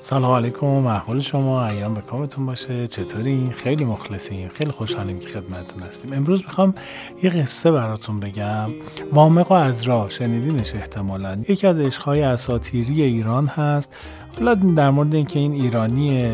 سلام علیکم محول شما ایام به کامتون باشه. چطورین خیلی مخلصیم خیلی خوشحالیم که خدمتتون هستیم. امروز می‌خوام یه قصه براتون بگم. وامق و ازرا شنیدینش احتمالا. یکی از عشقهای اساتیری ایران هست. حالا در مورد اینکه این ایرانی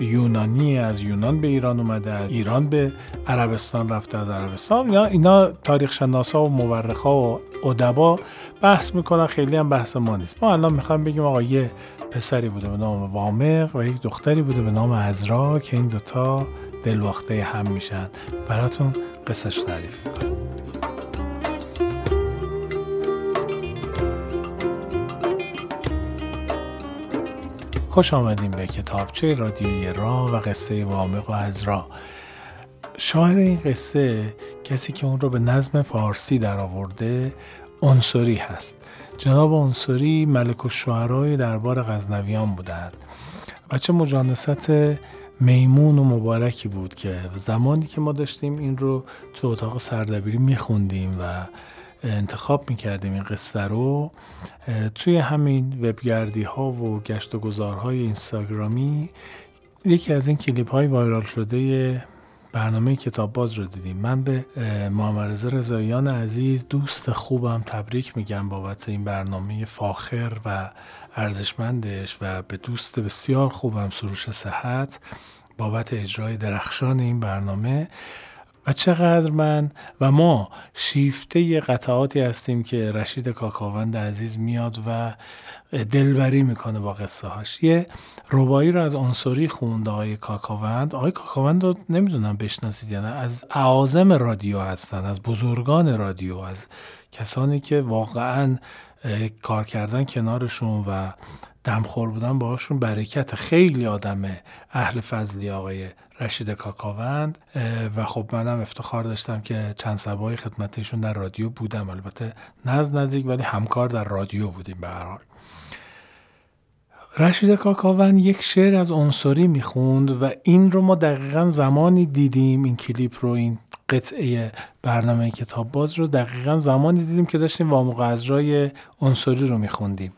یونانی از یونان به ایران اومده از ایران به عربستان رفته از عربستان. یا اینا تاریخ شناسا و مورخا و ادبا بحث می‌کنن خیلی هم بحث ما نیست. ما الان می‌خوایم بگیم آقا یه پسری بوده به نام وامق و یک دختری بوده به نام ازرا که این دوتا دلواخته هم میشن. براتون قصهش تعریف می‌کنم. خوش آمدیم به کتابچه رادیوی را و قصه وامق و ازرا شاعر این قصه کسی که اون رو به نظم پارسی درآورده عنصری هست. جناب عنصری ملک و شعرهای دربار غزنویان بودند و چه مجانست میمون و مبارکی بود که زمانی که ما داشتیم این رو تو اتاق سردبیری میخوندیم و انتخاب می‌کردیم این قصه رو توی همین وبگردی ها و گشت و گذارهای اینستاگرامی یکی از این کلیپ های وایرال شده برنامه کتاب باز رو دیدیم. من به محمد رضاییان عزیز دوست خوبم تبریک میگم بابت این برنامه فاخر و ارزشمندش و به دوست بسیار خوبم سروش صحت بابت اجرای درخشان این برنامه. و چقدر من و ما شیفته قطعاتی هستیم که رشید کاکاوند عزیز میاد و دلبری می‌کنه با قصه هاش یه ربایی رو از عنصری خوند آقای کاکاوند. آقای کاکاوند رو نمی‌دونم بشناسید یعنی از اعاظم رادیو هستن از بزرگان رادیو از کسانی که واقعا کار کردن کنارشون و دمخور بودن باهاشون برکت. خیلی آدم اهل فضلی آقای رشید کاکاوند. و خب منم افتخار داشتم که چند سبای خدمتشون در رادیو بودم. البته نز نزدیک ولی همکار در رادیو بودیم به هر حال. رشید کاکاوند یک شعر از عنصری می‌خوند و این رو ما دقیقا زمانی دیدیم این کلیپ رو این قطعه برنامه کتاب باز رو. دقیقا زمانی دیدیم که داشتیم وامق ازرای عنصری رو میخوندیم.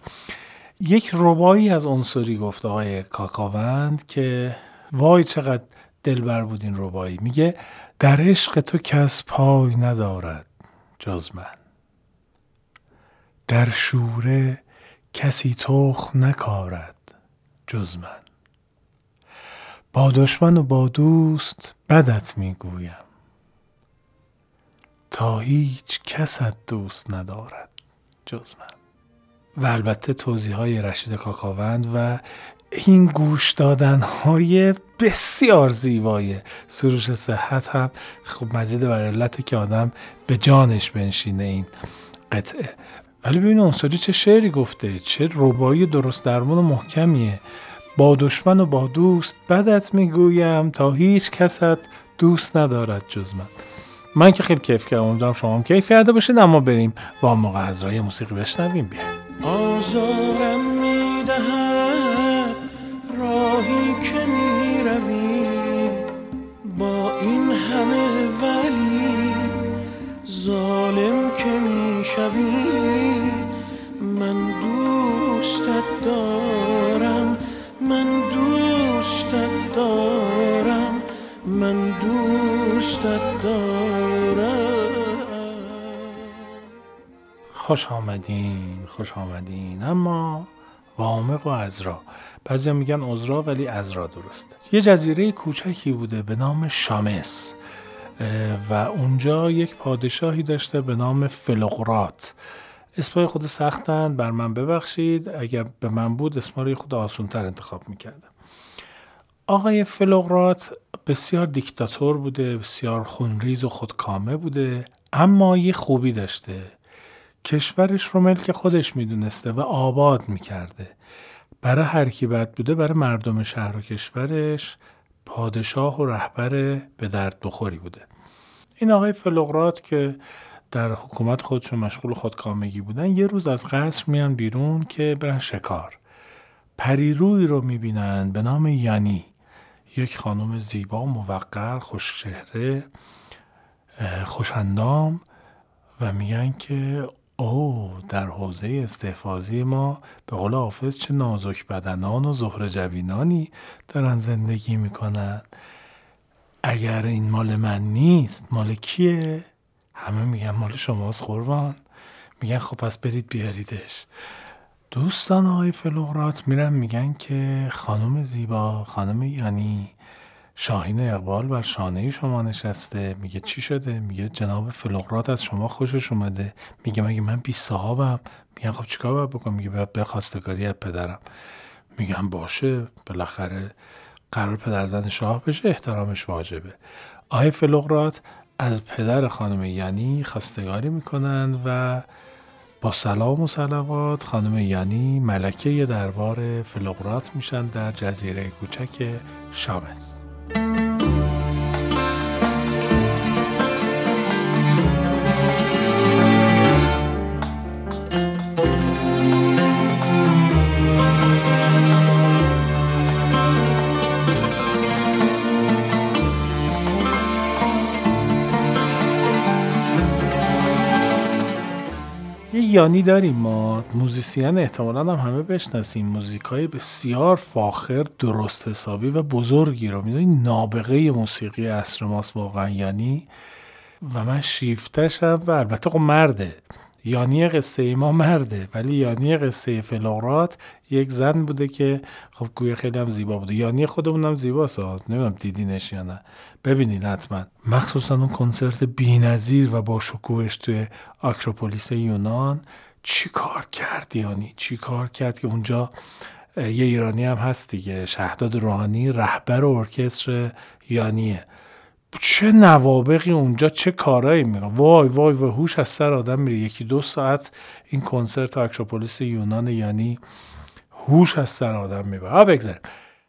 یک ربایی از عنصری گفت آقای کاکاوند که وای چقدر دلبر بود این ربایی. میگه در عشق تو کس پای ندارد جز من. در شوره کسی تخم نکارد جز من. با دشمن و با دوست بدت می‌گویم. تا هیچ کست دوست ندارد جز من. و البته توضیح های رشید کاکاوند و این گوش دادن های بسیار زیبای سروش صحت هم خب مزید بر علت که آدم به جانش بنشینه این قطعه. ولی ببین عنصری چه شعری گفته چه ربایی درست درمون و محکمیه. با دشمن و با دوست بدت می‌گویم تا هیچ کست دوست ندارد جز من. من که خیلی کیف کردم امیدوارم شما هم کیف کرده باشید اما بریم با موقع از موسیقی بشنویم. بیایم. آزارم می‌دهد راهی که می‌روی با این همه ولی ظالم که می‌شوی. من دوستت دارم من دوستت دارم من دوستت دارم. خوش آمدین خوش آمدین. اما وامق و ازرا بعضی میگن ازرا ولی ازرا درسته. یه جزیره کوچکی بوده به نام شامس و اونجا یک پادشاهی داشته به نام فلقرات اسمای خود سختن بر من ببخشید. اگر به من بود اسما رو خود آسونتر انتخاب می‌کردم. آقای فلقرات بسیار دیکتاتور بوده بسیار خونریز و خودکامه بوده اما یه خوبی داشته. کشورش رو ملک خودش می‌دونسته و آباد می‌کرده. برای هر کی بد بوده برای مردم شهر و کشورش پادشاه و رهبر به درد بخوری بوده. این آقای فلقرات که در حکومت خودشون مشغول خودکامگی بودن یه روز از قصر میان بیرون که برن شکار. پریروی رو می‌بینن به نام یانی. یک خانم زیبا موقر خوشچهره خوشندام و میگن که او در حوزه استحفاظی ما به قول حافظ چه نازک بدنان و زهر جوینانی دارن زندگی می‌کنن. اگر این مال من نیست مال کیه؟ همه میگن مال شماست قربان. میگن خب پس برید بیاریدش. دوستان های فلوغرات میرن میگن که خانم زیبا خانم یانی شاهین اقبال بر شانه شما نشسته میگه چی شده؟ میگه جناب فلوغرات از شما خوشش اومده. میگه مگه من بی صاحبم میگن خب چیکار باید بکنم؟ میگه باید بر خواستگاری از پدرم. میگن باشه بالاخره قرار پدرزن شاه بشه احترامش واجبه. آقای فلوغرات از پدر خانم یعنی خواستگاری می‌کنند و با سلام و سلوات خانم یعنی ملکه دربار فلوغرات میشن در جزیره کوچک شامس thank you یانی داریم. ما موزیسین احتمالا هم همه بشناسیم. موزیک های بسیار فاخر درست حسابی و بزرگی رو. می‌دونی نابغه موسیقی اصر ماست واقعا. یانی و من شیفتشم و البته خب مرده. یانی قصه ما مرده ولی یانی قصه فلورات یک زن بوده که خب گویا خیلی هم زیبا بوده. یانی خودمون هم زیباست. نمی‌دونم دیدینش یا نه. ببینین حتما. مخصوصا اون کنسرت بینظیر و با شکوهش توی آکروپولیس یونان. چی کار کرد یانی؟ چی کار کرد که اونجا یه ایرانی هم هست دیگه. شهداد روحانی رهبر ارکستر یانیه. چه نوابقی اونجا چه کارایی میگن وای وای و هوش از سر آدم میره. یکی دو ساعت این کنسرت اکروپولیس یونان یعنی هوش از سر آدم می‌بره. ها بگذاریم.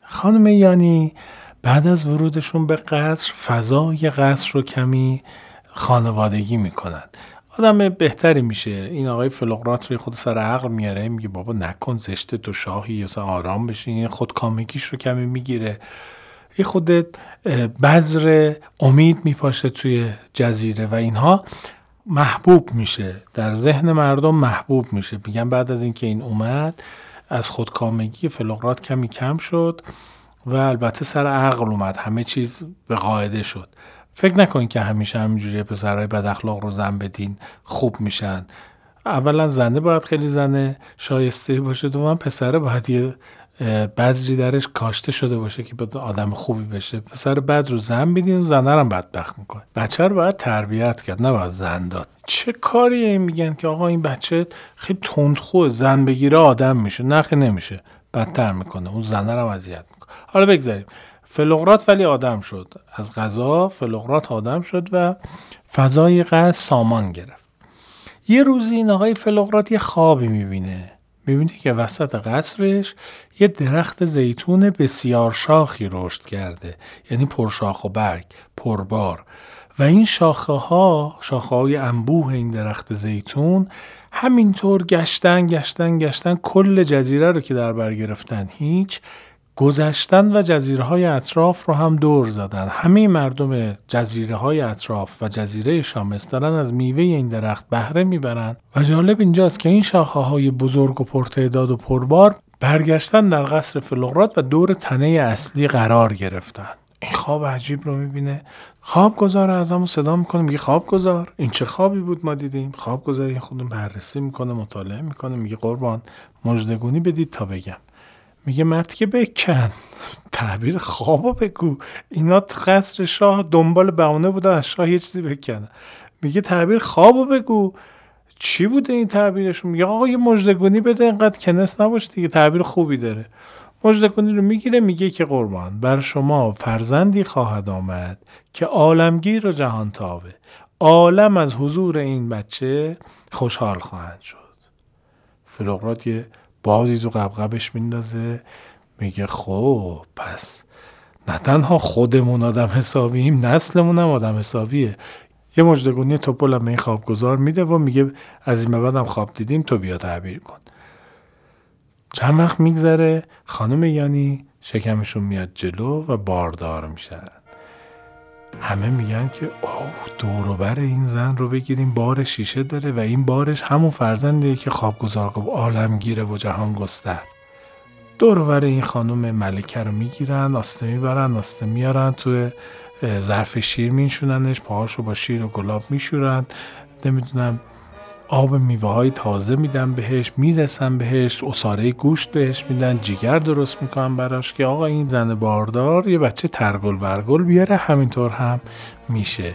خانم یعنی بعد از ورودشون به قصر فضای قصر رو کمی خانوادگی می‌کنن. آدم بهتری میشه. این آقای فلقرات روی خود سر عقل میاره میگه بابا نکن زشته تو شاهی یا آرام بشین خود کامگیش رو کمی می‌گیره. یه خود بذر امید میپاشه توی جزیره و اینها محبوب میشه. در ذهن مردم محبوب میشه. میگن بعد از اینکه این اومد از خودکامگی فلقرات کمی کم شد و البته سر عقل اومد. همه چیز به قاعده شد. فکر نکنید که همیشه همینجوری پسرهای بد اخلاق رو زن بدین خوب میشن. اولا زنده باید خیلی زنه شایسته باشه. دوم پسره باید یه بعضی درش کاشته شده باشه که به آدم خوبی بشه. پسر بد رو زن میدین زنه رو بدبخت می‌کنه. بچه رو باید تربیت کرد نه باید زن داد. چه کاری میگن که آقا این بچه خیلی تندخوه زن بگیره آدم میشه. نخه نمیشه. بدتر می‌کنه. اون زنه رو اذیت می‌کنه. حالا بگذاریم. فلغرات ولی آدم شد. از غذا فلغرات آدم شد و فضای قصد سامان گرفت. یه روزی این آقای فلغرات یه خوابی می‌بینه. می‌بینی که وسط قصرش یه درخت زیتون بسیار شاخی رشد کرده. یعنی پرشاخ و برگ پربار. و این شاخه ها شاخه های انبوه این درخت زیتون همینطور گشتن گشتن گشتن کل جزیره رو که در بر گرفتن هیچ گذشتن و جزیره های اطراف رو هم دور زدن. همه مردم جزیره های اطراف و جزیره شامس دارن از میوه این درخت بهره می‌برند و جالب اینجاست که این شاخه های بزرگ و پرتعداد و پربار برگشتن در قصر فلغرات و دور تنه اصلی قرار گرفتن. این خواب عجیب رو می‌بینه. خواب گذار اعظم صدا می‌کنه میگه خواب گذار این چه خوابی بود ما دیدیم. خواب گذار خودمون بررسی می‌کنه مطالعه می‌کنه میگه قربان مجدگونی بدید تا بگم. میگه مرد که بکن. تعبیر خوابو بگو. اینا قصر شاه دنبال بهانه بودن از شاه یه چیزی بکنه. میگه تعبیر خوابو بگو. چی بوده این تعبیرشون؟ میگه آقا یه مجدگونی بده اینقدر کنس نباش دیگه تعبیر خوبی داره. مجدگونی رو می‌گیره میگه که قربان بر شما فرزندی خواهد آمد که عالمگیر و جهان تابه. عالم از حضور این بچه خوشحال خواهند شد. فلقرات یه بازی تو قبقبش میندازه. میگه خب پس نه تنها خودمون آدم حسابیم نسلمون هم آدم حسابیه. یه مجدگونی توپل هم این خوابگذار میده و میگه از این بعد هم خواب دیدیم تو بیا تعبیر کن. چند وقت میگذره؟ خانم یانی شکمشون میاد جلو و باردار میشن. همه میگن که اوه دوروبر این زن رو بگیریم بار شیشه داره و این بارش همون فرزندیه که خوابگزار گفت عالمگیره و جهان گستر. دوروبر این خانم ملکه رو می‌گیرن آسته می‌برن آسته میارن توی ظرف شیر میشوننش پاهاشو با شیر و گلاب میشورن. نمی‌دونم آب میوه های تازه میدن بهش می‌رسن بهش اصاره گوشت بهش میدن جیگر درست می‌کنن براش که آقا این زن باردار یه بچه ترگل ورگل بیاره همینطور هم میشه.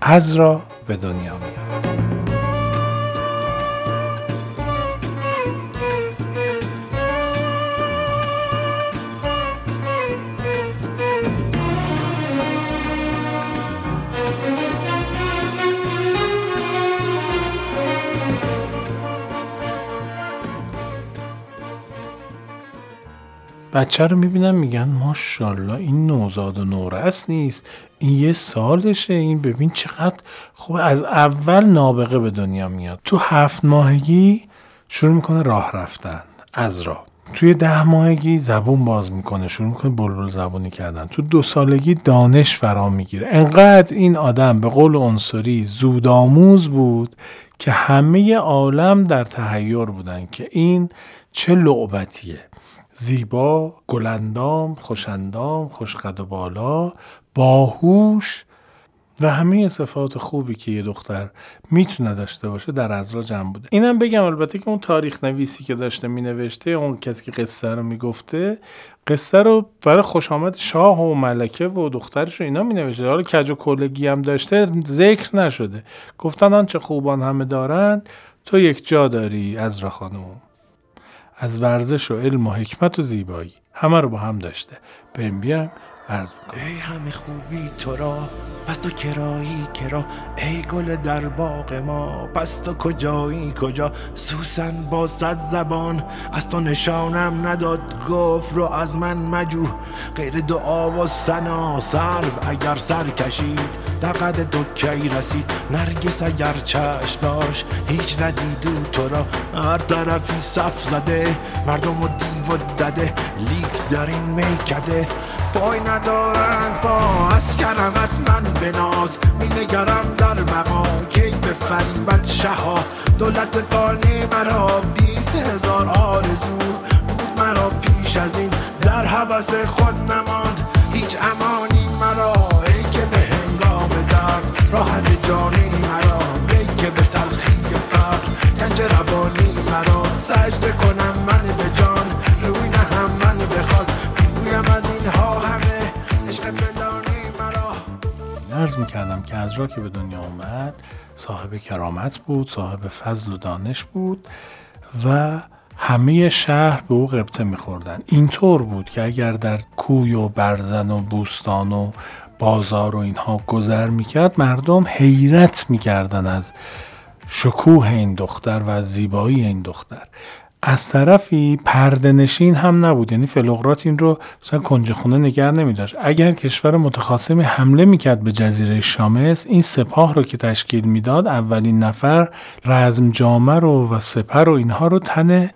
از را به دنیا میاد. بچه رو می‌بینن میگن ماشاءالله این نوزاد و نورس نیست. این یه سالشه. این ببین چقدر خوب. از اول نابغه به دنیا میاد. تو هفت ماهگی شروع می‌کنه راه رفتن. از راه. توی ده ماهگی زبون باز می‌کنه. شروع می‌کنه بلبل زبونی کردن. تو دو سالگی دانش فرا می‌گیره. انقدر این آدم به قول عنصری زودآموز بود که همه عالم در تحیر بودن که این چه لعبتیه. زیبا، گلندام، خوشندام، خوشقد و بالا، باهوش و همه صفات خوبی که یه دختر می‌تونه داشته باشه در ازرا جمع بوده. اینم بگم البته که اون تاریخ نویسی که داشته مینوشته اون کسی که قصه رو می‌گفته قصه رو برای خوش آمد شاه و ملکه و دخترش رو اینا مینوشته. حالا کج و کلگی هم داشته ذکر نشده. گفتن آنچه خوبان همه دارند تو یک جا داری از خانم. از ورزش و علم و حکمت و زیبایی. همه رو با هم داشته. بریم بیایم. عرض ای همه خوبی تو را پس تو کرایی کرا ای گل در باغ ما پس تو کجایی؟ کجا؟ سوسن با صد زبان از تو نشانم نداد گفت رو از من مجو غیر دعا و سنا سرو اگر سر کشید در قد تو کی رسید؟ نرگس اگر چشم داشت هیچ ندیدو تو را. هر طرفی صف زده مردم و دیو دده لیک در این میکده. پای ندارند با از کرمت من بناز می نگرم در بقا کی به فریبت شها. دولت فانی مرا بیست هزار آرزو بود مرا پیش از این در حبس خود نماند. هیچ امانی مرا ای که به هنگام درد راحت جانی عرض می‌کردم که از را که به دنیا آمد صاحب کرامت بود صاحب فضل و دانش بود و همه شهر به او قبطه میخوردن. اینطور بود که اگر در کوی و برزن و بوستان و بازار و اینها گذر می‌کرد مردم حیرت می‌کردن از شکوه این دختر و زیبایی این دختر. از طرفی پردنشین هم نبود. یعنی فلوقرات این رو مثلا کنج خونه نگر نمی اگر کشور متخاصمی حمله می‌کرد به جزیره شامس این سپاه رو که تشکیل می‌داد اولین نفر رزم جامه رو و سپر و اینها رو تن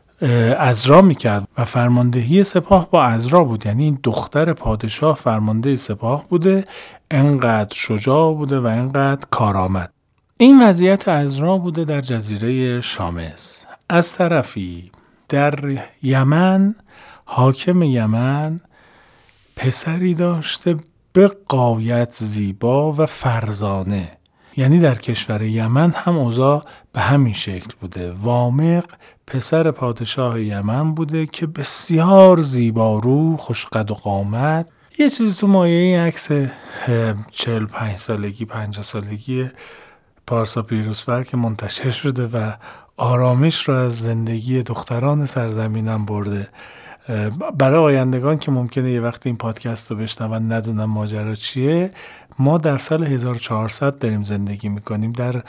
ازرا می‌کرد و فرماندهی سپاه با ازرا بود. یعنی این دختر پادشاه فرمانده سپاه بوده انقدر شجاع بوده و انقدر کارآمد. این وضعیت ازرا بوده در جزیره شامس. از طرفی در یمن حاکم یمن پسری داشته به قایت زیبا و فرزانه. یعنی در کشور یمن هم اوضاع به همین شکل بوده. وامق پسر پادشاه یمن بوده که بسیار زیبارو خوشقد و قامت. یه چیزی تو مایه این عکس چل پنج سالگی پنجاه سالگی پارسا پیروزفر که منتشر شده و آرامش رو از زندگی دختران سرزمینم برده. برای آیندگان که ممکنه یه وقت این پادکست رو بشنون ندونم ماجرا چیه. ما در سال 1400 داریم زندگی می‌کنیم در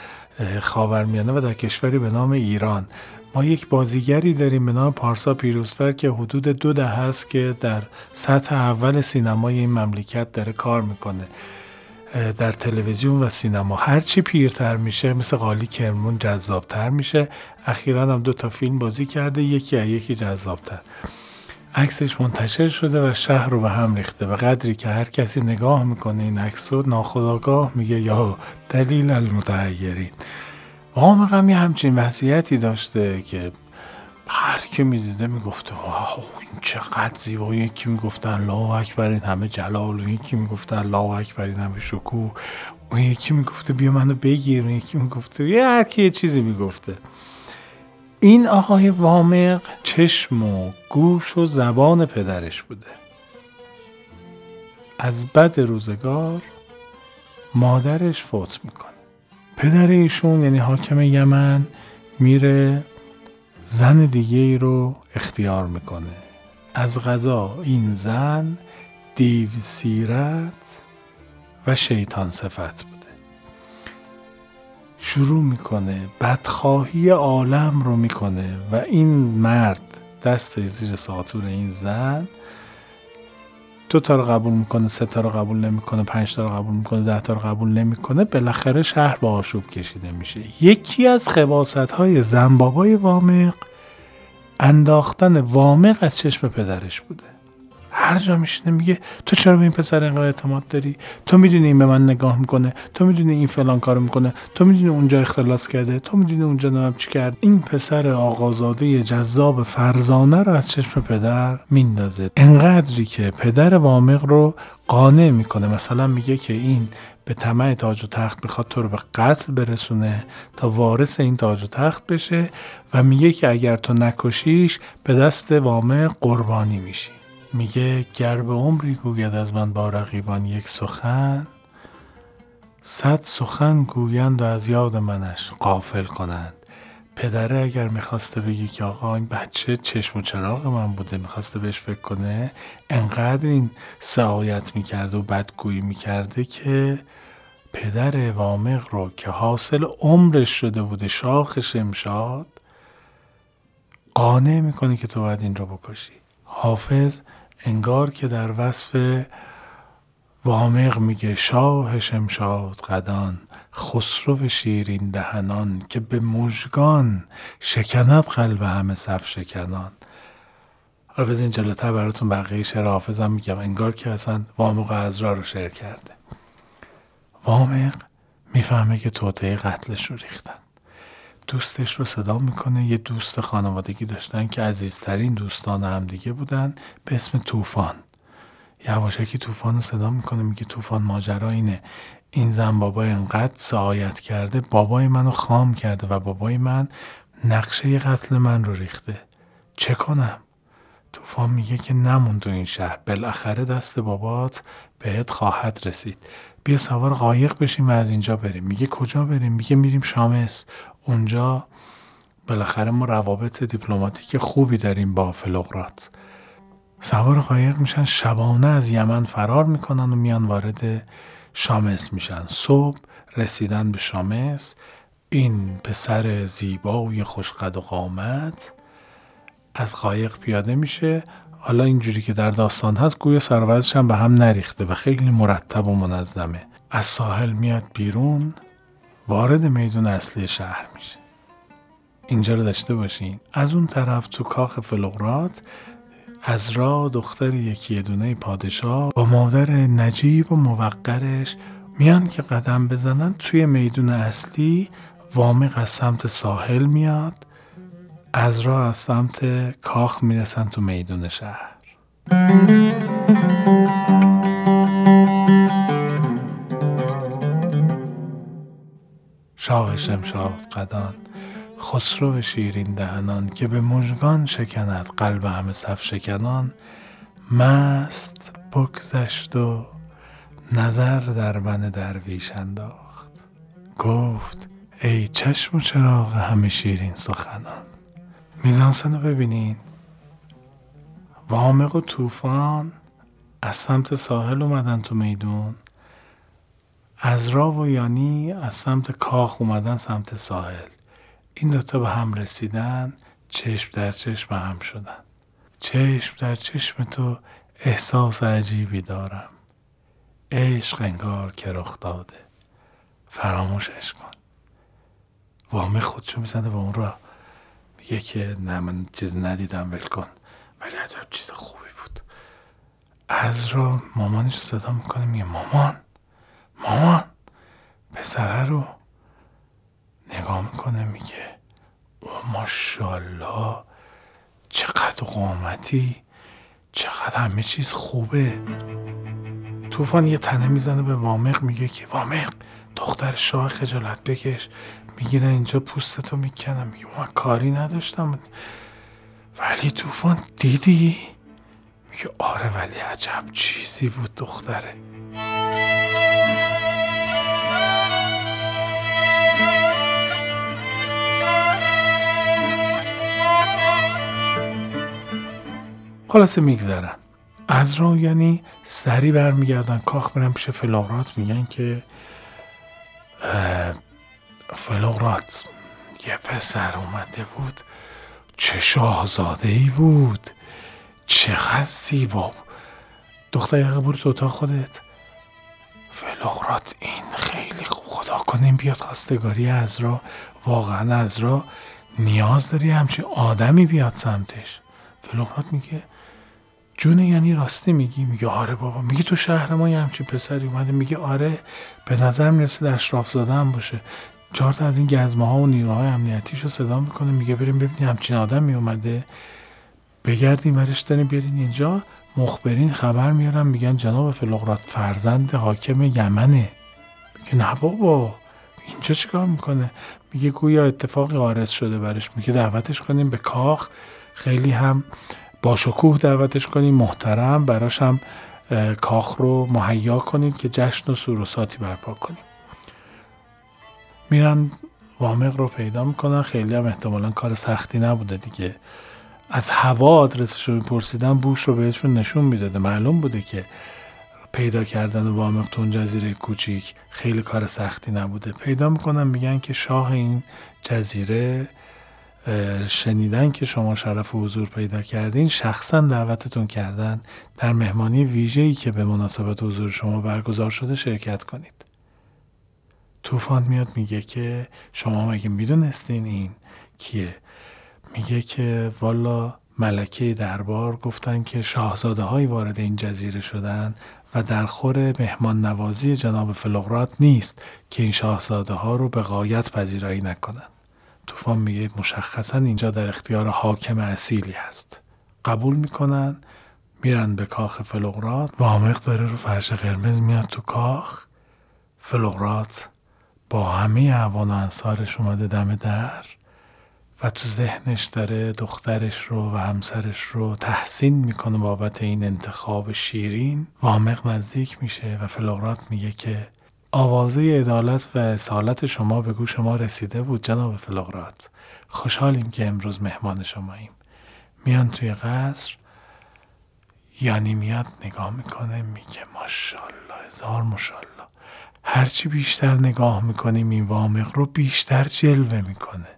خاورمیانه و در کشوری به نام ایران. ما یک بازیگری داریم به نام پارسا پیروزفر که حدود دو ده هست که در سطح اول سینمای این مملکت داره کار می‌کنه. در تلویزیون و سینما. هرچی پیرتر میشه مثل قالی کرمون جذابتر میشه. اخیرا هم دو تا فیلم بازی کرده یکی از یکی جذابتر. عکسش منتشر شده و شهر رو به هم ریخته. و قدری که هر کسی نگاه می‌کنه این عکس رو ناخداگاه میگه یا دلیل المتحیرین هم یه همچین وضعیتی داشته که هر کی می‌دیده می‌گفته واو این چقدر زیبا یکی می‌گفته الله اکبر این همه جلال. یکی می‌گفته الله اکبر این همه شکوه. اون یکی می‌گفته بیا منو بگیر. اون یکی می‌گفته یه هر یه چیزی می‌گفته. این آقای وامق چشم و گوش و زبان پدرش بوده. از بد روزگار مادرش فوت می‌کنه. پدر ایشون یعنی حاکم یمن میره زن دیگه ای رو اختیار می‌کنه. از غذا این زن دیو سیرت و شیطان صفت بوده. شروع می‌کنه بدخواهی عالم رو می‌کنه و این مرد دست زیر ساتور این زن دو تا رو قبول می‌کنه سه تا رو قبول نمی‌کنه پنج تا رو قبول می‌کنه ده تا رو قبول نمی‌کنه بالاخره شهر با آشوب کشیده میشه. یکی از خباست های زنبابای وامق انداختن وامق از چشم پدرش بوده. هر جا میشینه میگه تو چرا به این پسر اینقدر اعتماد داری؟ تو می‌دونی این به من نگاه می‌کنه تو می‌دونی این فلان کارو می‌کنه تو می‌دونی اونجا اختلاس کرده تو می‌دونی اونجا نمیم چی کرد. این پسر آقازاده جذاب فرزانه رو از چشم پدر میندازه. انقدری که پدر وامق رو قانع می‌کنه. مثلا میگه که این به طمع تاج و تخت می‌خواد تو رو به قتل برسونه تا وارث این تاج و تخت بشه و میگه که اگر تو نکشیش به دست وامق قربانی میشی. میگه گر به عمری گوید از من با رقیبان یک سخن صد سخن گویند و از یاد منش قافل کنند. پدره اگر می‌خواسته بگی که آقا این بچه چشم و چراغ من بوده می‌خواسته بهش فکر کنه انقدر این سعایت می‌کرده و بدگویی می‌کرده که پدر وامق رو که حاصل عمرش شده بوده شاخ شمشاد قانع می‌کنه که تو باید این رو بکشی. حافظ انگار که در وصف وامق میگه شاه شمشاد قدان خسرو شیرین دهنان که به مژگان شکند قلب همه صف شکنان. حالا بزین جلوتر براتون بقیه شعر حافظم میگم. انگار که اصلا وامق ازرا رو شعر کرده. وامق می‌فهمه که توطعه قتلش رو ریختن دوستش رو صدا می‌کنه. یه دوست خانوادگی داشتن که عزیزترین دوستان همدیگه بودن به اسم طوفان. یواشکی طوفان رو صدا می‌کنه میگه طوفان ماجرا اینه. این زن بابای انقدر سعایت کرده. بابای منو خام کرده و بابای من نقشه قتل من رو ریخته. چه کنم؟ طوفان میگه که نمون تو این شهر. بالاخره دست بابات بهت خواهد رسید. بیا سوار قایق بشیم و از اینجا بریم. میگه کجا بریم؟ میگه میریم شامس. اونجا بالاخره ما روابط دیپلماتیک خوبی داریم با فلوقرات سوار قایق میشن شبانه از یمن فرار می‌کنن و میان وارد شامس میشن. صبح رسیدن به شامس. این پسر زیبای خوشقد و قامت از قایق پیاده میشه. حالا اینجوری که در داستان هست گویا سروزش هم به هم نریخته و خیلی مرتب و منظمه. از ساحل میاد بیرون وارد میدون اصلی شهر میشه. اینجا رو داشته باشین. از اون طرف تو کاخ فلغرات از را دختر یکی دونه پادشاه با مادر نجیب و موقرش میان که قدم بزنن. توی میدون اصلی وامق از سمت ساحل میاد. از را از سمت کاخ می‌رسن تو میدون شهر. شاه شمشاد قدان خسرو شیرین دهنان که به مژگان شکند قلب همه صف شکنان مست بگذشت و نظر در من درویش انداخت. گفت ای چشم و چراغ همه شیرین سخنان. میزانسن رو ببینین. وامق و طوفان از سمت ساحل اومدن تو میدون. از را و یانی از سمت کاخ اومدن سمت ساحل. این دوتا به هم رسیدن چشم در چشم هم شدن. چشم در چشم تو احساس عجیبی دارم. عشق انگار که رخ داده. فراموشش کن. وامه خودشو می‌زنه و اون را میگه که نه من چیز ندیدم ول کن. ولی عجب چیز خوبی بود. از را مامانش صدا می‌کنه میگه مامان مامان پسره رو نگاه می‌کنه میگه او ماشالله چقدر قامتی چقدر همه چیز خوبه. طوفان یه تنه می‌زنه به وامق میگه که وامق دختر شاه خجالت بکش. می‌گیره اینجا پوستتو می‌کنم میگه من کاری نداشتم. ولی طوفان دیدی؟ میگه آره ولی عجب چیزی بود دختره. خلاصه میگذرن. از را یعنی سری برمیگردن. کاخ میرن پیش فلاغرات میگن که فلاغرات یه پسر اومده بود. چه شاهزاده ای بود چقدر زیبا. بود دختر یقه برو تو اتاق خودت. فلاغرات این خیلی خوب خدا کنیم بیاد خواستگاری از را واقعا از را نیاز داری همچین آدمی بیاد سمتش. فلاغرات میگه جونه یعنی راستی میگی؟ میگه آره بابا. میگه تو شهر ما یه همچین پسری اومده. میگه آره به نظر می‌رسه اشراف زاده هم باشه. چهار تا از این گزمه ها و نیروهای امنیتیش رو صدا می‌کنه میگه بریم ببینیم همچین آدم میومده بگردیم ورش داریم بیارین اینجا. مخبرین خبر میارن میگن جناب فلغرات فرزند حاکم یمنه. میگه نه بابا اینجا چیکار می‌کنه؟ میگه گویا اتفاقی آرز شده برش. میگه دعوتش کنیم به کاخ. خیلی هم با شکوه دعوتش کنیم محترم. براش هم کاخ رو مهیا کنید که جشن و سوروساتی برپا کنیم. میرن وامق رو پیدا می‌کنن. خیلی هم احتمالا کار سختی نبوده دیگه. از هوا آدرسش رو میپرسیدن بوش رو بهشون نشون می‌داده. معلوم بوده که پیدا کردن وامق تو اون جزیره کوچیک خیلی کار سختی نبوده. پیدا می‌کنن میگن که شاه این جزیره شنیدن که شما شرف حضور پیدا کردین شخصا دعوتتون کردن در مهمانی ویژه‌ای که به مناسبت حضور شما برگزار شده شرکت کنید. طوفان میاد میگه که شما مگه می‌دونستین این کیه؟ میگه که والا ملکه دربار گفتن که شاهزاده های وارد این جزیره شدن و در خور مهمان نوازی جناب فلغرات نیست که این شاهزاده ها رو به غایت پذیرایی نکنن. طوفان میگه مشخصا اینجا در اختیار حاکم اصیلی هست. قبول می‌کنن میرن به کاخ فلغرات. وامق داره رو فرش قرمز میاد تو کاخ. فلغرات با همه عوان و انصارش اومده دم در و تو ذهنش داره دخترش رو و همسرش رو تحسین می‌کنه بابت این انتخاب شیرین. وامق نزدیک میشه و فلغرات میگه که آوازه عدالت و اصالت شما به گوش ما رسیده بود جناب فلغرات خوشحالیم که امروز مهمان شماییم میان توی قصر یعنی میاد نگاه می‌کنه میگه ماشاءالله هزار ماشاءالله. هرچی بیشتر نگاه می‌کنیم این وامق رو بیشتر جلوه می‌کنه.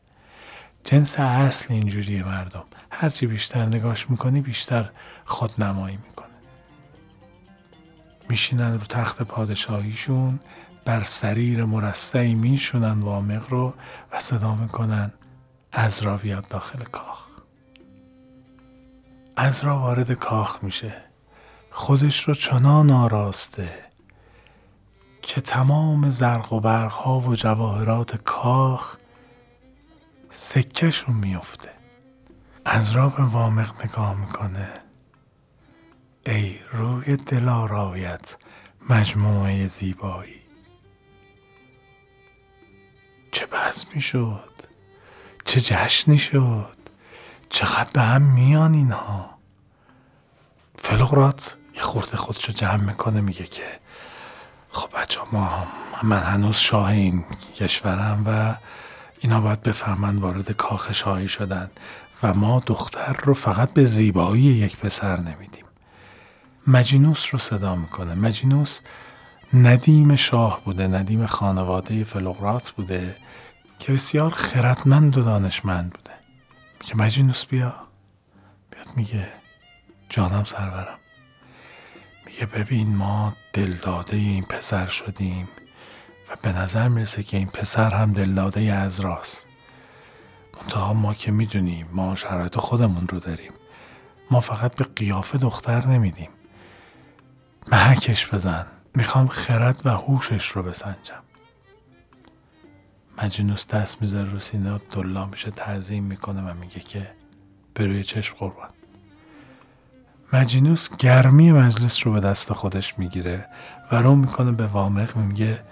جنس اصل اینجوریه مردم. هرچی بیشتر نگاش می‌کنی بیشتر خودنمایی می‌کنه. میشینن رو تخت پادشاهیشون بر سریر مرصعی میشونن وامق رو و صدا می‌کنن از را بیاد داخل کاخ. از را وارد کاخ میشه. خودش رو چنان آراسته که تمام زرق و برق ها و جواهرات کاخ سکشون میفته از را به وامق نگاه می‌کنه. ای روی دلارایت مجموعه زیبایی. چه بزمی شد چه جشنی شد؟ چقدر به هم میان اینها؟ فلغرات یه خورده خودشو جمع می‌کنه میگه که خب بچه ما من هنوز شاه این کشورم و اینا باید بفهمن وارد کاخ شاهی شدن و ما دختر رو فقط به زیبایی یک پسر نمیدیم. مجینوس رو صدا می‌کنه. مجینوس ندیم شاه بوده ندیم خانواده فلغرات بوده که بسیار خردمند و دانشمند بوده. میگه مجینوس بیا. بیاد میگه جانم سرورم. میگه ببین ما دلداده این پسر شدیم و به نظر می‌رسه که این پسر هم دلداده از راست منتها ما که می‌دونیم ما شرایط خودمون رو داریم ما فقط به قیافه دختر نمیدیم. محکش بزن. می‌خوام خرد و هوشش رو بسنجم. مجنوس دست می‌ذاره رو سینه دلا میشه تعظیم می‌کنه و میگه که به روی چشم قربان. مجینوس گرمی مجلس رو به دست خودش می‌گیره و رو می‌کنه به وامق میگه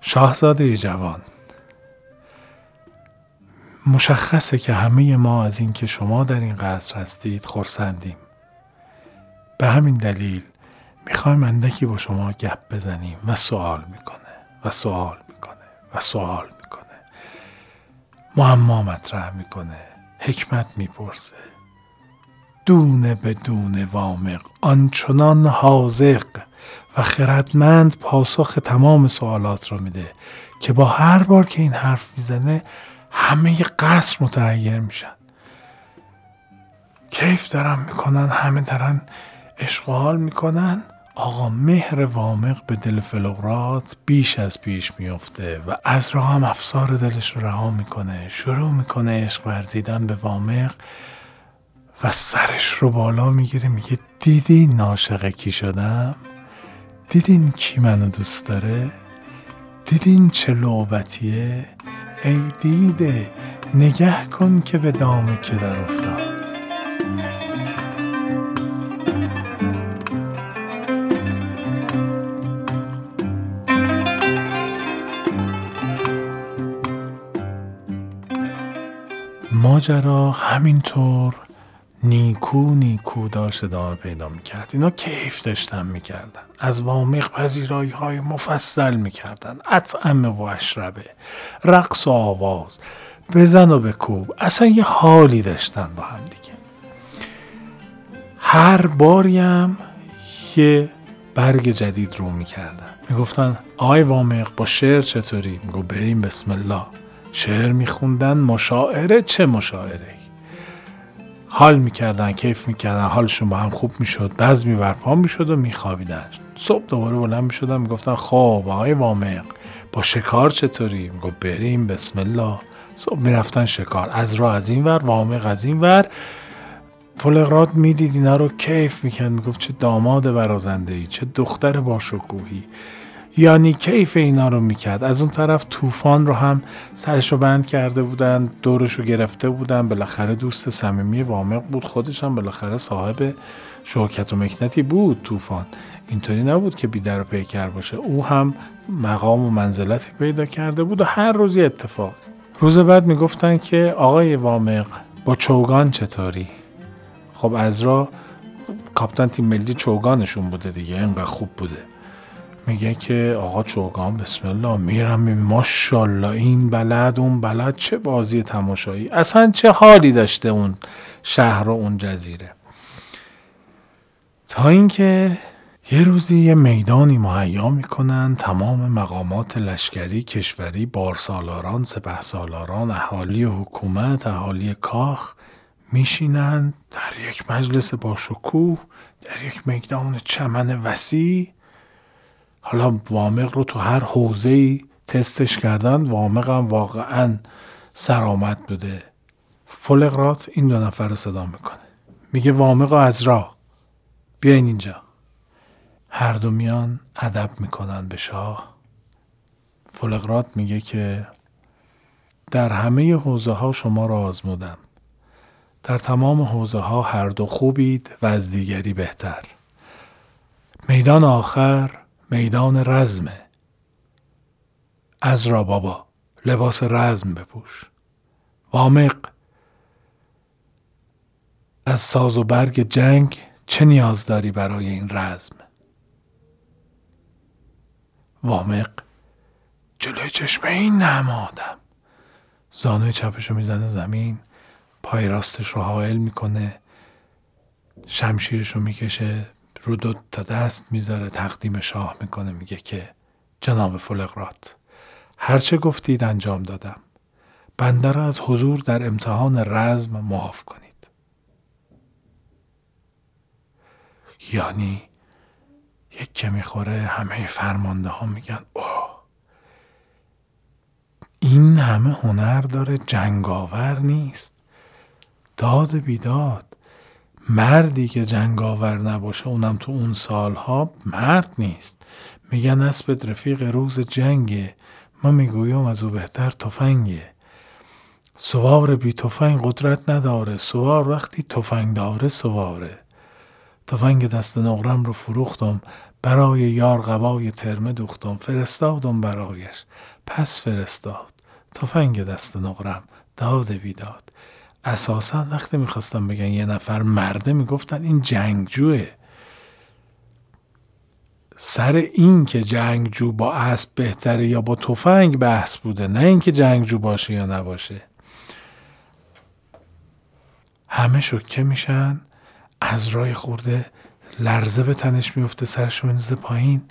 شاهزاده جوان مشخصه که همه ما از اینکه شما در این قصر هستید خورسندیم به همین دلیل می‌خوایم اندکی با شما گپ بزنیم و سوال می‌کنه و سوال می‌کنه و سوال می‌کنه. معما مطرح می‌کنه حکمت می‌پرسه. دونه به دونه وامق آنچنان حاضق و خردمند پاسخ تمام سوالات رو میده که با هر بار که این حرف می‌زنه همه قصر متغیر میشن. کیف دارن می‌کنن همه دارن اشغال می‌کنن. آقا مهر وامق به دل فلغرات بیش از پیش میفته و از راه هم افسار دلش رو رها می‌کنه. شروع می‌کنه عشق ورزیدن به وامق. و سرش رو بالا می‌گیره میگه دیدی ناشقه کی شدم؟ دیدین کی منو دوست داره؟ دیدین چه لعبتیه؟ ای دیده نگه کن که به دام که در افتاد. ماجرا همینطور نیکو نیکو داشت ادامه پیدا می‌کرد. اینا کیف داشتن می‌کردن. از وامق پذیرایی های مفصل می‌کردن. اطعمه و اشربه رقص و آواز. بزن و بکوب. اصلا یه حالی داشتن با هم دیگه. هر باریم یه برگ جدید رو می‌کردن. می‌گفتن آی وامق با شعر چطوری؟ میگو بریم بسم الله. شعر میخوندن. مشاعره؟ چه مشاعره؟ حال می‌کردن کیف می‌کردن حالشون با هم خوب می‌شد بزمی برپا می‌شد و میخوابیدن. صبح دوباره بلند می‌شدن می‌گفتن خب آقای وامق با شکار چطوری؟ می‌گفت بریم بسم الله. صبح می‌رفتن شکار از راه از این ور وامق از این ور. فلقرات می‌دید اینا رو کیف می‌کرد می‌گفت چه داماد برازنده ای چه دختر باشکوهی. یعنی کیف اینا رو می‌کرد. از اون طرف طوفان رو هم سرش رو بند کرده بودن دورش رو گرفته بودن. بالاخره دوست صمیمی وامق بود خودش هم بالاخره صاحب شوکت و مکنتی بود طوفان. اینطوری نبود که بیدر و پیکر باشه. او هم مقام و منزلتی پیدا کرده بود و هر روزی اتفاق. روز بعد می‌گفتن که آقای وامق با چوگان چطوری؟ خب از را کاپتان تیم ملی چوگانشون بوده دیگه اینقدر خوب بوده. میگه که آقا چوگان بسم الله میرم می ماشاءالله این بلد اون بلد چه بازی تماشایی. اصلا چه حالی داشته اون شهر و اون جزیره. تا اینکه یه روزی یه میدانی مهیا می‌کنن تمام مقامات لشکری کشوری بارسالاران سپه سالاران اهالی حکومت اهالی کاخ میشینن در یک مجلس با شکوه در یک میدان چمن وسیع. حالا وامق رو تو هر حوزه ای تستش کردن وامق هم واقعا سرآمد بوده. فلقرات این دو نفر رو صدا می‌کنه. میگه وامق از راه بیاین اینجا. هر دو میان ادب می‌کنن به شاه. فلقرات میگه که در همه حوزه ها شما را آزمودم. در تمام حوزه ها هر دو خوبید و از دیگری بهتر. میدان آخر میدان رزمه. از را بابا لباس رزم بپوش. وامق از ساز و برگ جنگ چه نیاز داری برای این رزم؟ وامق جلوی چشم این نمادم زانوی چپشو می‌زنه زمین پای راستش رو حائل می‌کنه شمشیرش رو می‌کشه رو دو تا دست می‌ذاره تقدیم شاه می‌کنه میگه که جناب فلقرات هرچه گفتید انجام دادم. بنده را از حضور در امتحان رزم معاف کنید. یعنی یک که می‌خوره همه فرمانده ها میگن اوه! این همه هنر داره جنگاور نیست. داد بیداد. مردی که جنگاور نباشه اونم تو اون سالها مرد نیست. میگن اسبت رفیق روز جنگه. ما می‌گویم از او بهتر تفنگه. سوار بی تفنگ قدرت نداره. سوار وقتی تفنگ داره سواره. تفنگ دست نقرم رو فروختم برای یار قبای ترمه دوختم فرستادم برایش. پس فرستاد. تفنگ دست نقرم داد بیداد. اساسا وقتی می‌خواستم بگن یه نفر مرده می‌گفتن این جنگجوه. سر این که جنگجو با اسب بهتره یا با تفنگ بحث بوده نه اینکه جنگجو باشه یا نباشه. همه شکه میشن از رای خورده لرزه به تنش میفته سرشو میندازه پایین.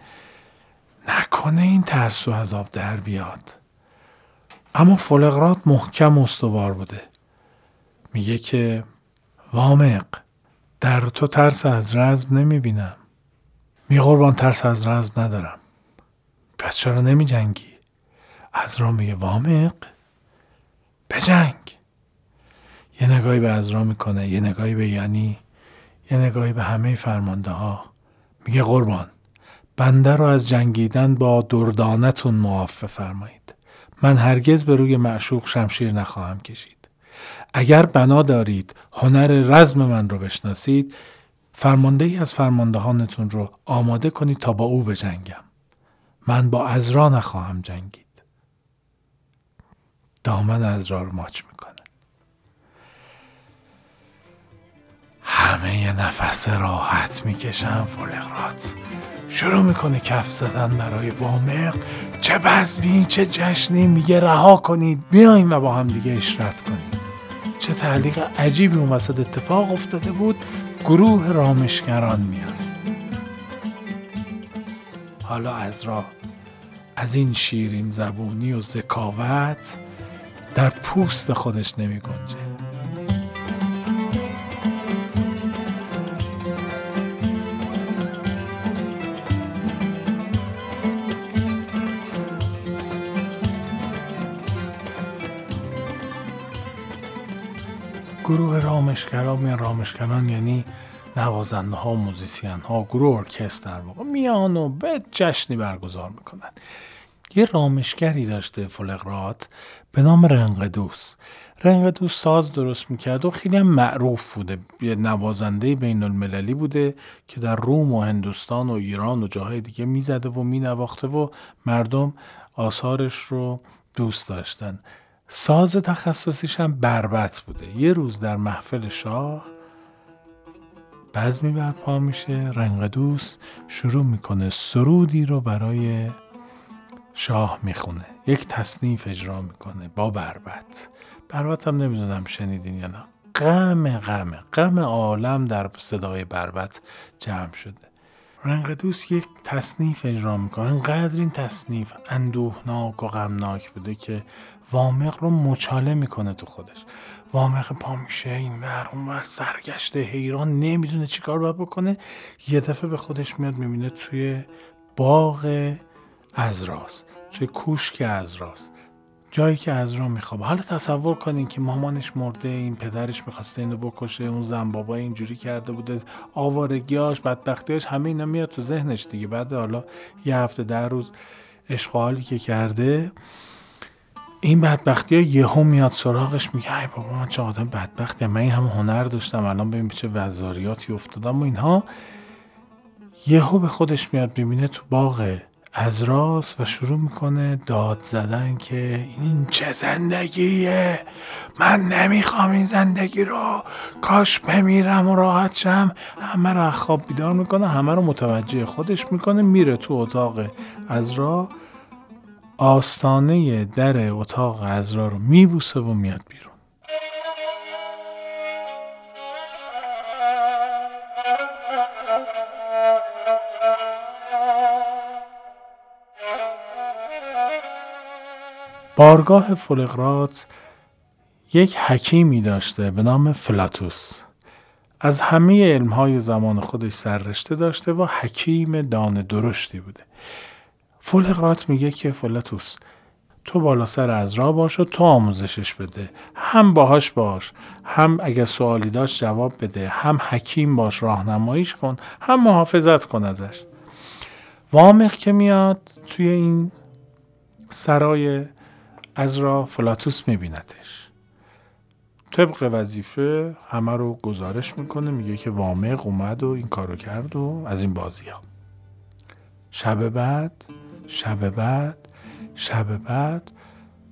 نکنه این ترس و عذاب در بیاد. اما فلقرات محکم استوار بوده. میگه که وامق در تو ترس از رزم نمی‌بینم. می قربان ترس از رزم ندارم. پس چرا نمی جنگی؟ از را میگه وامق؟ بجنگ. یه نگاهی به ازرا می‌کنه یه نگاهی به یعنی یه نگاهی به همه فرمانده ها میگه قربان بنده رو از جنگیدن با دردانتون معافه فرمایید. من هرگز به روی معشوق شمشیر نخواهم کشید. اگر بنا دارید هنر رزم من رو بشناسید فرمانده ای از فرمانده هانتون رو آماده کنید تا با او بجنگم. من با ازرا نخواهم جنگید. دامن ازرا رو ماچ می‌کنه. همه یه نفس راحت می‌کشن فلقرات. شروع می‌کنه کف زدن برای وامق. چه بزمی چه جشنی میگه رها کنید. بیاین و با هم دیگه اشرت کنید چه تعلیق عجیبی اون وسط اتفاق افتاده بود گروه رامشگران میان. حالا از را از این شیرین زبونی و ذکاوت در پوست خودش نمی گنجه. گروه رامشگران میان. رامشگران یعنی نوازنده ها موزیسین ها گروه ارکستر در واقع میان و به جشنی برگزار می‌کنن. یه رامشگری داشته فلقرات به نام رنقدوس رنقدوس ساز درست می‌کرد و خیلی هم معروف بوده. یه نوازنده بین المللی بوده که در روم و هندوستان و ایران و جاهای دیگه می‌زده و مینواخته و مردم آثارش رو دوست داشتن. ساز تخصصیش هم بربت بوده. یه روز در محفل شاه بزمی برپا میشه رنگدوس شروع می‌کنه سرودی رو برای شاه می‌خونه. یک تصنیف اجرا می‌کنه با بربت بربت هم نمی‌دونم شنیدین یا نه. غم غم غم عالم در صدای بربت جمع شده. رنگدوس یک تصنیف اجرا می‌کنه. انقدر این تصنیف اندوهناک و غمناک بوده که وامق رو مچاله می‌کنه تو خودش. وامق پا میشه این مرحوم و سرگشته حیران نمی‌دونه چیکار باید بکنه. یه دفعه به خودش میاد می‌بینه توی باغ ازراست توی کوشک ازراست جایی که از را میخوابه. حالا تصور کنین که مامانش مرده این پدرش می‌خواسته اینو بکشه اون زن بابا اینجوری کرده بوده. آوارگیاش بدبختیاش همه اینا میاد تو ذهنش دیگه. بعد حالا یه هفته در روز اشغالی که کرده این بدبختی ها یهو میاد سراغش میگه ای بابا من چه آدم بدبختی من این همه هنر داشتم. الان ببین چه وزاریاتی افتادم و اینها. یهو به خودش میاد ببینه تو باغ از راست و شروع می‌کنه داد زدن که این چه زندگیه؟ من نمی‌خوام این زندگی رو. کاش بمیرم و راحت شم. همه رو خواب بیدار می‌کنه همه رو متوجه خودش می‌کنه میره تو اتاق از را آستانه در اتاق ازرا رو میبوسه و میاد بیرون. بارگاه فلقرات یک حکیمی داشته به نام فلاتوس. از همه علمهای زمان خودش سررشته داشته و حکیم دان درشتی بوده. فولقرات میگه که فلاتوس تو بالا سر از را باش و تو آموزشش بده. هم باهاش باش هم اگه سوالی داشت جواب بده. هم حکیم باش راهنماییش کن هم محافظت کن ازش. وامق که میاد توی این سرای از را فلاتوس میبیندش. طبق وظیفه همه رو گزارش می‌کنه میگه که وامق اومد و این کارو کرد و از این بازی ها شب بعد شب بعد شب بعد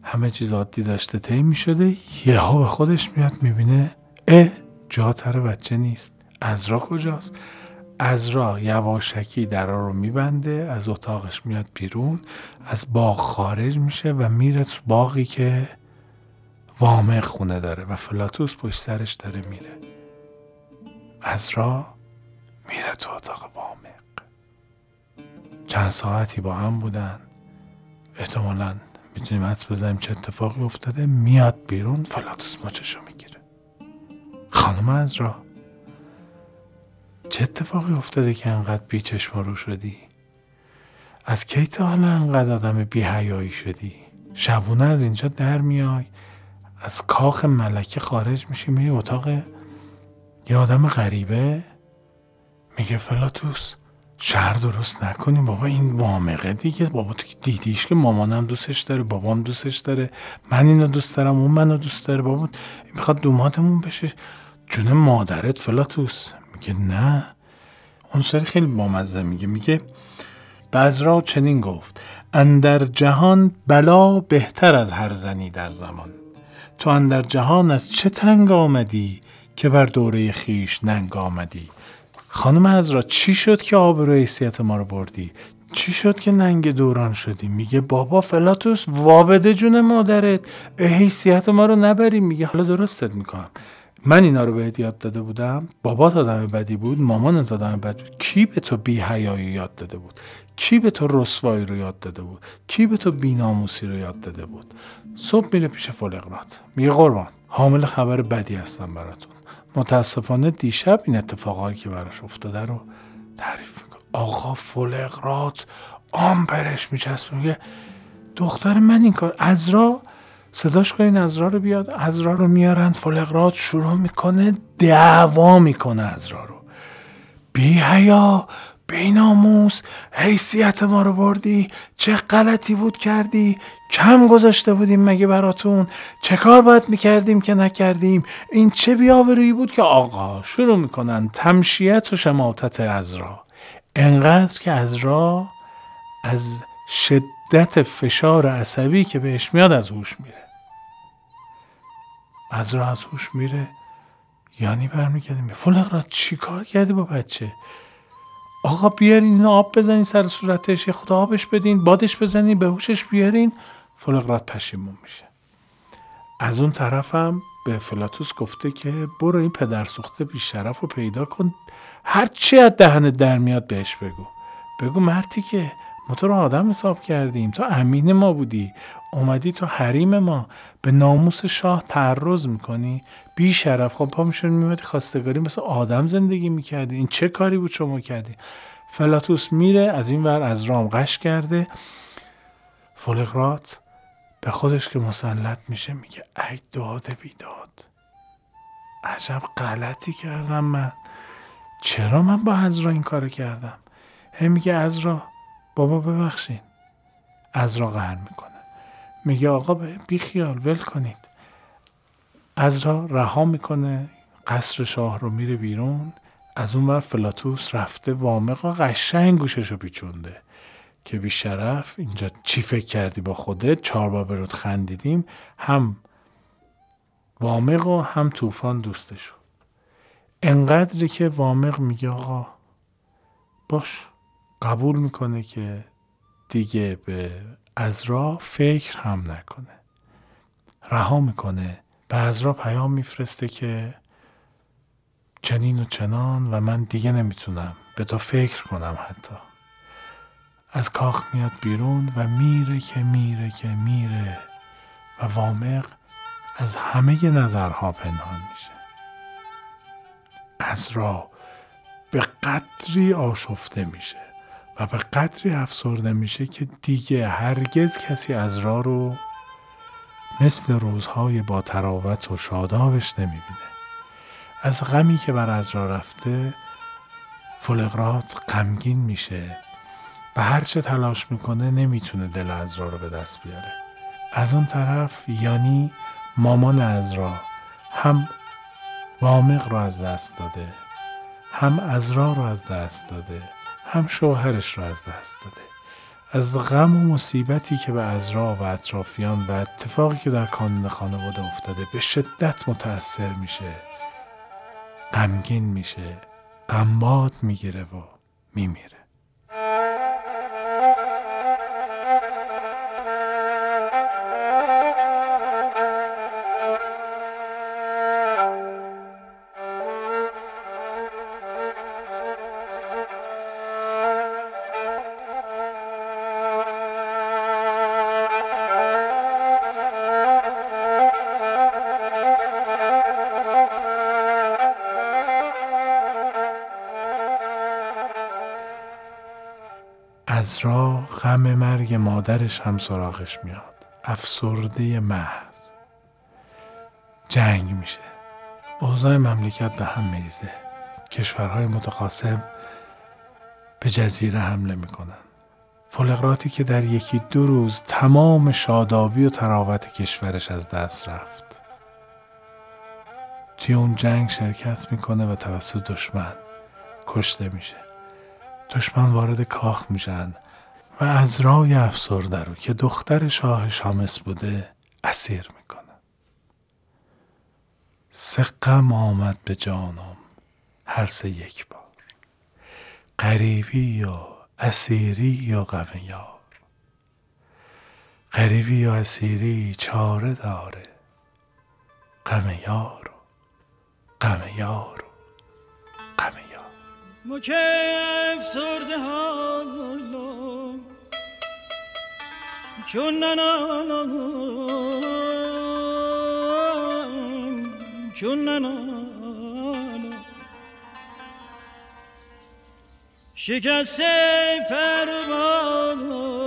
همه چیز عادی داشته طی می‌شده یهو به خودش میاد می‌بینه اه جاتر بچه نیست. ازرا کجاست؟ ازرا یواشکی درا رو میبنده از اتاقش میاد بیرون از باغ خارج میشه و میره تو باقی که وامق خونه داره و فلاتوس پشت سرش داره میره. ازرا میره تو اتاق وامق. چند ساعتی با هم بودن. احتمالا می‌تونیم حدس بزنیم چه اتفاقی افتاده. میاد بیرون فلاتوس ماچشو می‌گیره. خانم ازرا چه اتفاقی افتاده که انقدر بی چشم رو شدی؟ از کی تا حالا انقدر آدم بی حیایی شدی؟ شبونه از اینجا در میای؟ از کاخ ملکه خارج میشی میری اتاق یه آدم غریبه؟ میگه فلاتوس شهر درست نکنیم. بابا این وامقه دیگه. بابا تو دیدیش که مامانم دوستش داره بابام دوستش داره. من اینو دوست دارم اون منو دوست داره. بابا می‌خواد دوماتمون بشه. جون مادرت فلاتوس. میگه نه؟ اون سری خیلی بامزه میگه. میگه بزرا چنین گفت اندر جهان بلا بهتر از هر زنی در زمان. تو اندر جهان از چه تنگ آمدی که بر دوره خیش ننگ آمدی؟ خانم ازرا چی شد که آبرو حیثیت ما رو بردی؟ چی شد که ننگ دوران شدی؟ میگه بابا فلاتوس وابده جون مادرت. حیثیت ما رو نبری. میگه حالا درستت می‌کنم. من اینا رو بهت یاد داده بودم. بابات آدم بدی بود مامانت آدم بد بود. کی به تو بی حیایی یاد داده بود؟ کی به تو رسوایی رو یاد داده بود؟ کی به تو بیناموسی رو یاد داده بود؟ صبح میره پیش فلقرات میگه قربان حامل خبر بدی هستم براتون. متاسفانه دیشب این اتفاقایی که براش افتاده رو تعریف می‌کنه آقا فلقرات آمپرش میچسب میگه دختر من این کار ازرا صداش کنین ازرا رو بیاد. ازرا رو میارن فلقرات شروع می‌کنه دعوا می‌کنه ازرا رو. بی حیا بیناموس حیثیت ما رو بردی چه غلطی بود کردی؟ کم گذاشته بودیم مگه براتون؟ چه کار باید می‌کردیم که نکردیم؟ این چه بیاوری بود که آقا شروع می‌کنن تمشیت و شماتت ازرا انقدر که ازرا از شدت فشار عصبی که بهش میاد از هوش میره. ازرا از هوش میره یعنی برمیگرده فلق را چی کار کردی با بچه؟ آقا بیارین آب بزنین سر صورتش یه خدا آبش بدین بادش بزنین به هوشش بیارین. فلقرات پشیمون میشه. از اون طرفم به فلاتوس گفته که برو این پدر سوخته بی شرف رو پیدا کن. هر چی از دهنت در میاد بهش بگو. بگو مرتی که ما تو رو آدم حساب کردیم. تو امین ما بودی. اومدی تو حریم ما. به ناموس شاه تعرض می‌کنی. بی شرف. خب پا میشون میمدی خواستگاری مثل آدم زندگی می‌کردی. این چه کاری بود شما کردی؟ فلاتوس میره از این ور از رام قش کرده. فولقرات به خودش که مسلط میشه میگه ای داد بیداد. عجب غلطی کردم من. چرا من با ازرا این کار کردم؟ هی میگه ازرا بابا ببخشین. ازرا قهر می‌کنه. میگه آقا بی خیال ول کنید. ازرا رها می‌کنه قصر شاه رو میره بیرون. از اون ور فلاتوس رفته وامقا قشنگ گوشش رو پیچونده. که بی شرف اینجا چی فکر کردی با خودت؟ چهار بار برات خندیدیم. هم وامق و هم طوفان دوستشو. انقدری که وامق میگه آقا باش. قبول می‌کنه که دیگه به ازرا فکر هم نکنه. رها می‌کنه. به ازرا پیام میفرسته که چنین و چنان و من دیگه نمی‌تونم. به تو فکر کنم حتی. از کاخ میاد بیرون و میره که میره که میره و وامق از همه نظرها پنهان میشه. ازرا به قدری آشفته میشه. و به قدری افسرده میشه که دیگه هرگز کسی از را رو مثل روزهای با تراوت و شادابش نمی‌بینه. از غمی که بر از را رفته فلقرات غمگین میشه. و هرچه تلاش می‌کنه نمی‌تونه دل از را رو به دست بیاره. از اون طرف یانی مامان از را هم وامق رو از دست داده هم ازرا رو از دست داده. هم شوهرش رو از دست داده. از غم و مصیبتی که به ازرا و اطرافیان و اتفاقی که در کانون خانواده افتاده به شدت متأثر میشه غمگین میشه غمباد می‌گیره و میمیره. غم مرگ مادرش هم سراغش میاد. افسرده محض. جنگ میشه. اوضاع مملکت به هم میریزه. کشورهای متقاسم به جزیره حمله می‌کنن. فلقراتی که در یکی دو روز تمام شادابی و تراوت کشورش از دست رفت. توی اون جنگ شرکت می‌کنه و توسط دشمن کشته میشه. دشمن وارد کاخ میشن. و از رای افسرده رو که دختر شاه شامس بوده اسیر می‌کنه. سه غم آمد به جانم هر سه یک بار. غریبی و اسیری و غم یار. غریبی و اسیری چاره داره. غم یار غم یار غم یار. مکف سرده چون ننانم چون ننانم شکسته پروانم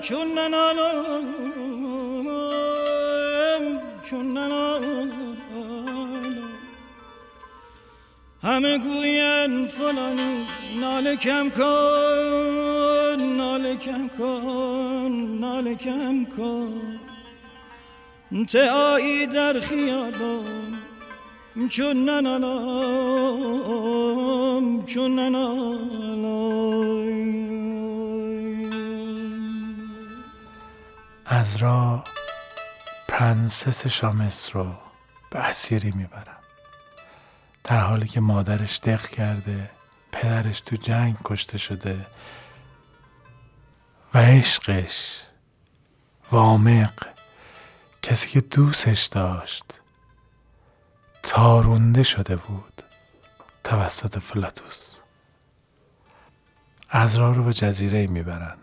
چون ننانم چون ننانم همه گوین فلانی ناله کم کم کن ناله کم کن. آیی در خیابان چون ننانم چون ننانم از را پرنسس شامس رو به اسیری می‌برن در حالی که مادرش دق کرده پدرش تو جنگ کشته شده و عشقش. وامق. کسی که دوستش داشت. تارونده شده بود. توسط فلاتوس. ازرا رو به جزیره می‌برن.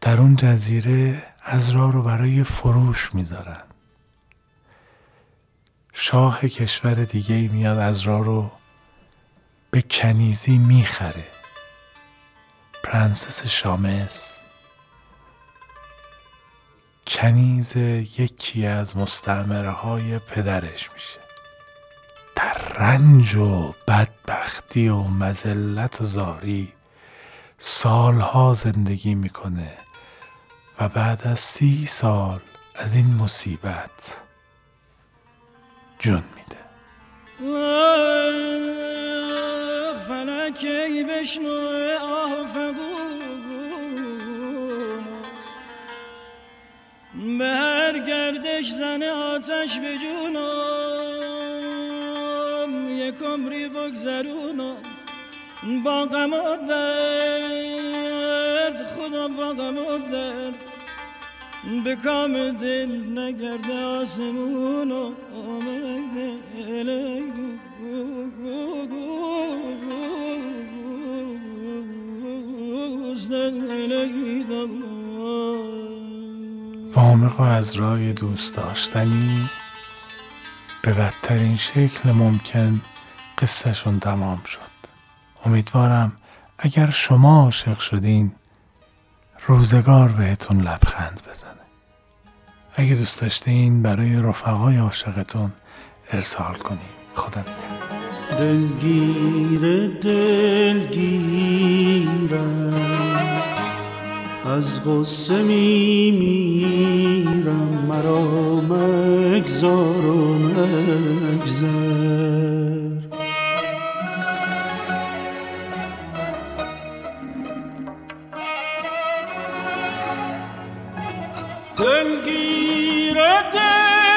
در اون جزیره ازرا رو برای فروش می‌ذارن. شاه کشور دیگه میاد ازرا رو به کنیزی می‌خره. پرنسس شامس. کنیز یکی از مستعمره پدرش میشه. در رنج و بدبختی و مزلت و زاری سالها زندگی می‌کنه و بعد از سی سال از این مصیبت جون میده. کی بشنو به هر گردش زن آتش به جونم یک عمری بگذرونم با غم درد خدا با غم درد به کام دل نگرده آسمون آمده وامق از رای دوست داشتنی. به بدترین شکل ممکن قصهشون تمام شد. امیدوارم اگر شما عاشق شدین روزگار بهتون لبخند بزنه. اگه دوست داشتین برای رفقای عاشقتون ارسال کنین. خدا نگهدار. دلگیر دلگیرم. از غصه می میرم مرا مگذار و مگذر. دلگیر دلگیرم.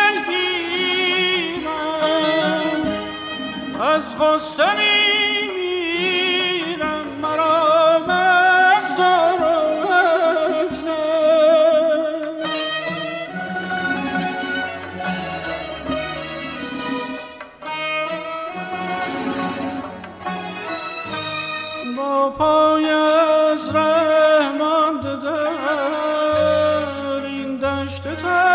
از غصه می return.